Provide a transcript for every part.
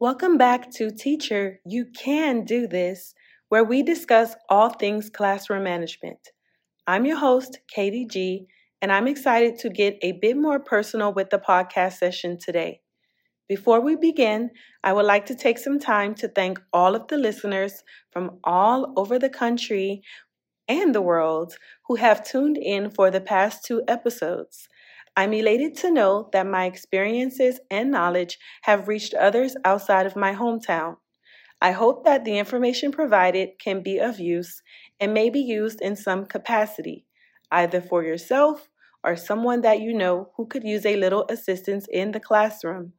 Welcome back to Teacher, You Can Do This, where we discuss all things classroom management. I'm your host, Katie G, and I'm excited to get a bit more personal with the podcast session today. Before we begin, I would like to take some time to thank all of the listeners from all over the country and the world who have tuned in for the past two episodes. I'm elated to know that my experiences and knowledge have reached others outside of my hometown. I hope that the information provided can be of use and may be used in some capacity, either for yourself or someone that you know who could use a little assistance in the classroom.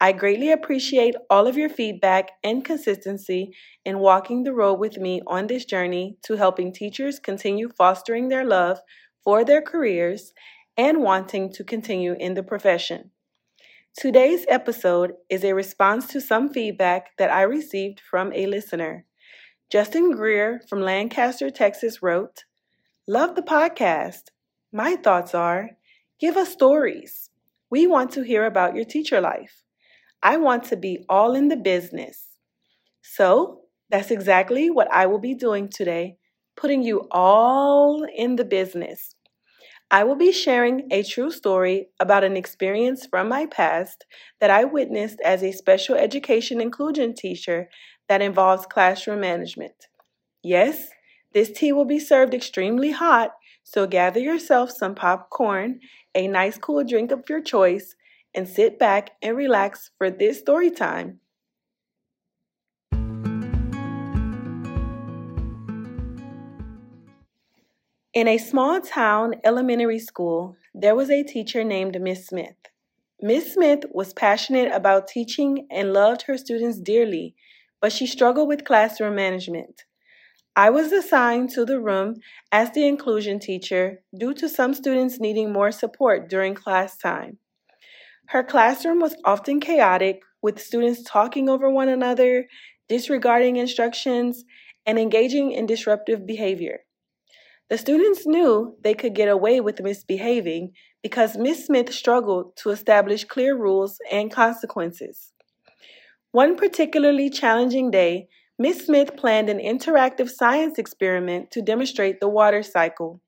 I greatly appreciate all of your feedback and consistency in walking the road with me on this journey to helping teachers continue fostering their love for their careers and wanting to continue in the profession. Today's episode is a response to some feedback that I received from a listener. Justin Greer from Lancaster, Texas wrote, Love the podcast. My thoughts are give us stories. We want to hear about your teacher life. I want to be all in the business. So that's exactly what I will be doing today, putting you all in the business. I will be sharing a true story about an experience from my past that I witnessed as a special education inclusion teacher that involves classroom management. Yes, this tea will be served extremely hot, so gather yourself some popcorn, a nice cool drink of your choice, and sit back and relax for this story time. In a small town elementary school, there was a teacher named Miss Smith. Miss Smith was passionate about teaching and loved her students dearly, but she struggled with classroom management. I was assigned to the room as the inclusion teacher due to some students needing more support during class time. Her classroom was often chaotic, with students talking over one another, disregarding instructions, and engaging in disruptive behavior. The students knew they could get away with misbehaving because Miss Smith struggled to establish clear rules and consequences. One particularly challenging day, Miss Smith planned an interactive science experiment to demonstrate the water cycle.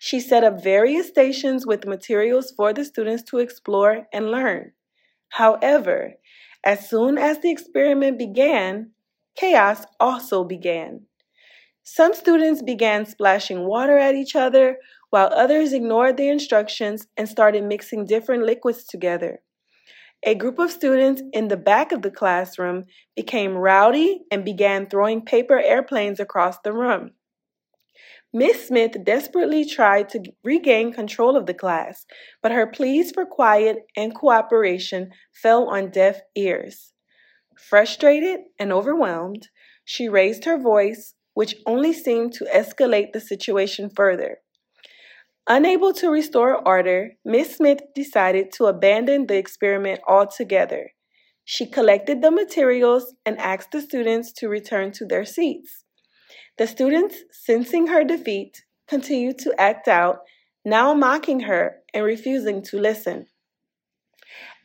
She set up various stations with materials for the students to explore and learn. However, as soon as the experiment began, chaos also began. Some students began splashing water at each other, while others ignored the instructions and started mixing different liquids together. A group of students in the back of the classroom became rowdy and began throwing paper airplanes across the room. Miss Smith desperately tried to regain control of the class, but her pleas for quiet and cooperation fell on deaf ears. Frustrated and overwhelmed, she raised her voice, which only seemed to escalate the situation further. Unable to restore order, Miss Smith decided to abandon the experiment altogether. She collected the materials and asked the students to return to their seats. The students, sensing her defeat, continued to act out, now mocking her and refusing to listen.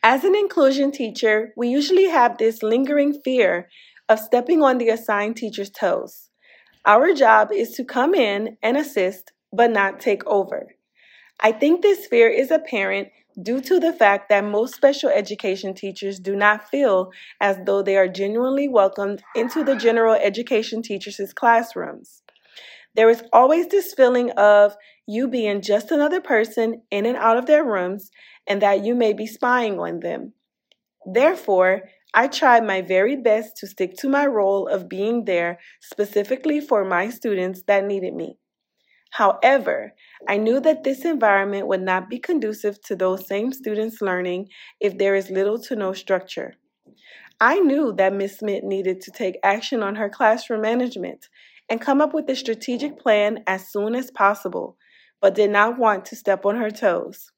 As an inclusion teacher, we usually have this lingering fear of stepping on the assigned teacher's toes. Our job is to come in and assist, but not take over. I think this fear is apparent due to the fact that most special education teachers do not feel as though they are genuinely welcomed into the general education teachers' classrooms. There is always this feeling of you being just another person in and out of their rooms and that you may be spying on them. Therefore, I tried my very best to stick to my role of being there specifically for my students that needed me. However, I knew that this environment would not be conducive to those same students learning if there is little to no structure. I knew that Ms. Smith needed to take action on her classroom management and come up with a strategic plan as soon as possible, but did not want to step on her toes.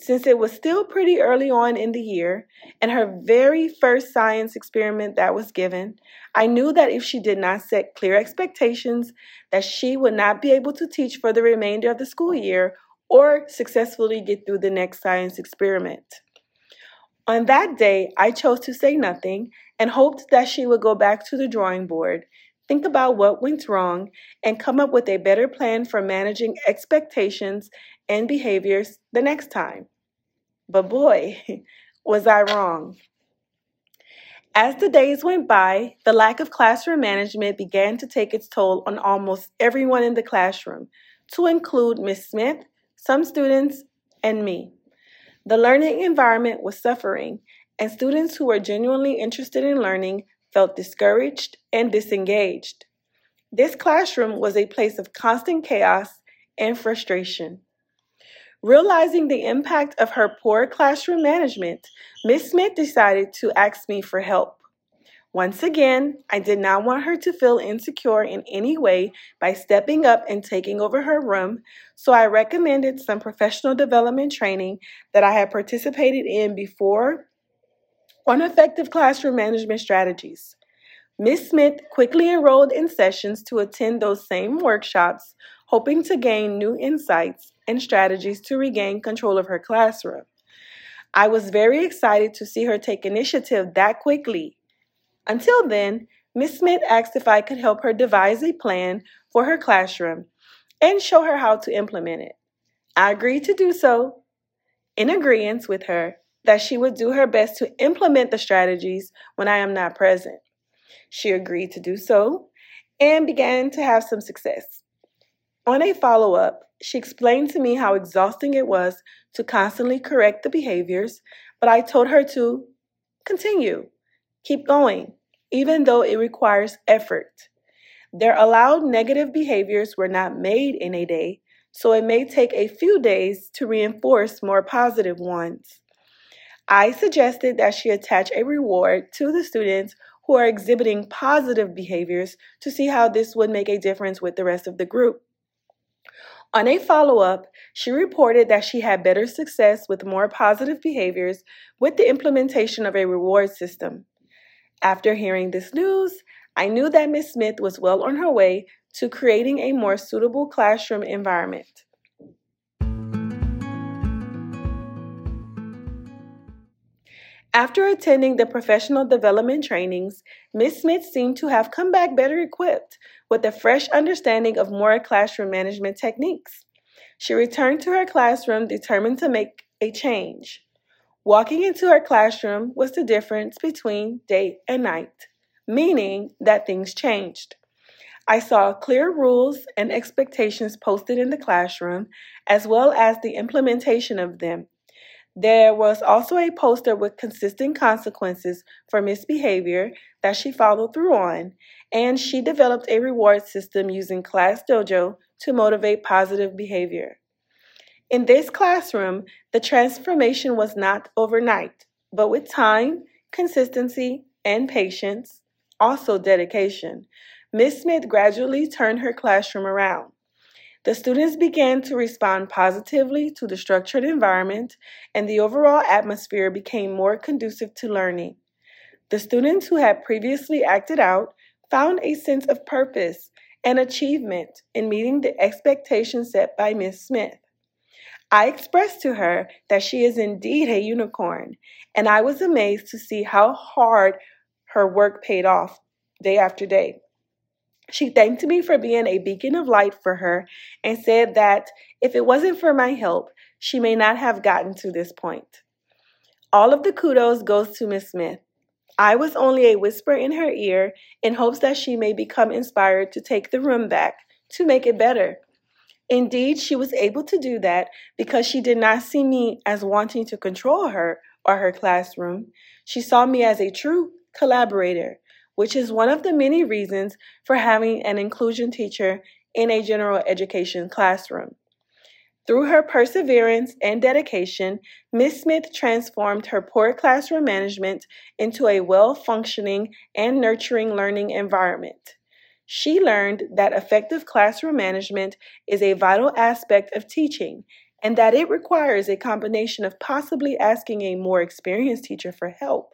Since it was still pretty early on in the year and her very first science experiment that was given, I knew that if she did not set clear expectations that she would not be able to teach for the remainder of the school year or successfully get through the next science experiment. On that day, I chose to say nothing and hoped that she would go back to the drawing board, think about what went wrong, and come up with a better plan for managing expectations and behaviors the next time. But boy, was I wrong. As the days went by, the lack of classroom management began to take its toll on almost everyone in the classroom, to include Miss Smith, some students, and me. The learning environment was suffering, and students who were genuinely interested in learning felt discouraged and disengaged. This classroom was a place of constant chaos and frustration. Realizing the impact of her poor classroom management, Miss Smith decided to ask me for help. Once again, I did not want her to feel insecure in any way by stepping up and taking over her room, so I recommended some professional development training that I had participated in before on effective classroom management strategies. Ms. Smith quickly enrolled in sessions to attend those same workshops, hoping to gain new insights and strategies to regain control of her classroom. I was very excited to see her take initiative that quickly. Until then, Ms. Smith asked if I could help her devise a plan for her classroom and show her how to implement it. I agreed to do so in agreement with her that she would do her best to implement the strategies when I am not present. She agreed to do so and began to have some success. On a follow up, she explained to me how exhausting it was to constantly correct the behaviors, but I told her to continue, keep going, even though it requires effort. Their allowed negative behaviors were not made in a day, so it may take a few days to reinforce more positive ones. I suggested that she attach a reward to the students who are exhibiting positive behaviors to see how this would make a difference with the rest of the group. On a follow up, she reported that she had better success with more positive behaviors with the implementation of a reward system. After hearing this news, I knew that Ms. Smith was well on her way to creating a more suitable classroom environment. After attending the professional development trainings, Ms. Smith seemed to have come back better equipped with a fresh understanding of more classroom management techniques. She returned to her classroom determined to make a change. Walking into her classroom was the difference between day and night, meaning that things changed. I saw clear rules and expectations posted in the classroom, as well as the implementation of them there was also a poster with consistent consequences for misbehavior that she followed through on, and she developed a reward system using Class Dojo to motivate positive behavior. In this classroom, the transformation was not overnight, but with time, consistency, and patience, also dedication, Ms. Smith gradually turned her classroom around. The students began to respond positively to the structured environment, and the overall atmosphere became more conducive to learning. The students who had previously acted out found a sense of purpose and achievement in meeting the expectations set by Ms. Smith. I expressed to her that she is indeed a unicorn, and I was amazed to see how hard her work paid off day after day. She thanked me for being a beacon of light for her and said that if it wasn't for my help, she may not have gotten to this point. All of the kudos goes to Miss Smith. I was only a whisper in her ear in hopes that she may become inspired to take the room back to make it better. Indeed, she was able to do that because she did not see me as wanting to control her or her classroom. She saw me as a true collaborator which is one of the many reasons for having an inclusion teacher in a general education classroom. Through her perseverance and dedication, Ms. Smith transformed her poor classroom management into a well functioning and nurturing learning environment. She learned that effective classroom management is a vital aspect of teaching and that it requires a combination of possibly asking a more experienced teacher for help,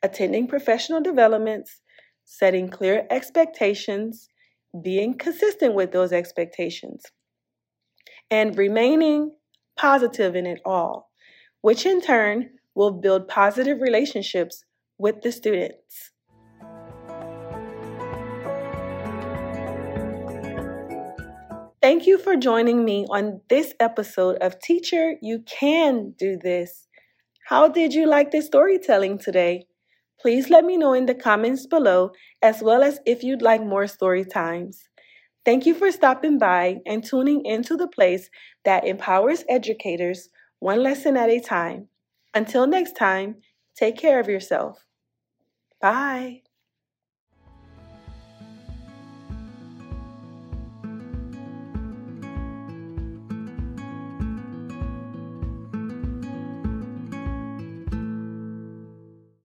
attending professional developments, setting clear expectations, being consistent with those expectations, and remaining positive in it all, which in turn will build positive relationships with the students. Thank you for joining me on this episode of Teacher, You Can Do This. How did you like this storytelling today? Please let me know in the comments below, as well as if you'd like more story times. Thank you for stopping by and tuning into the place that empowers educators one lesson at a time. Until next time, take care of yourself. Bye.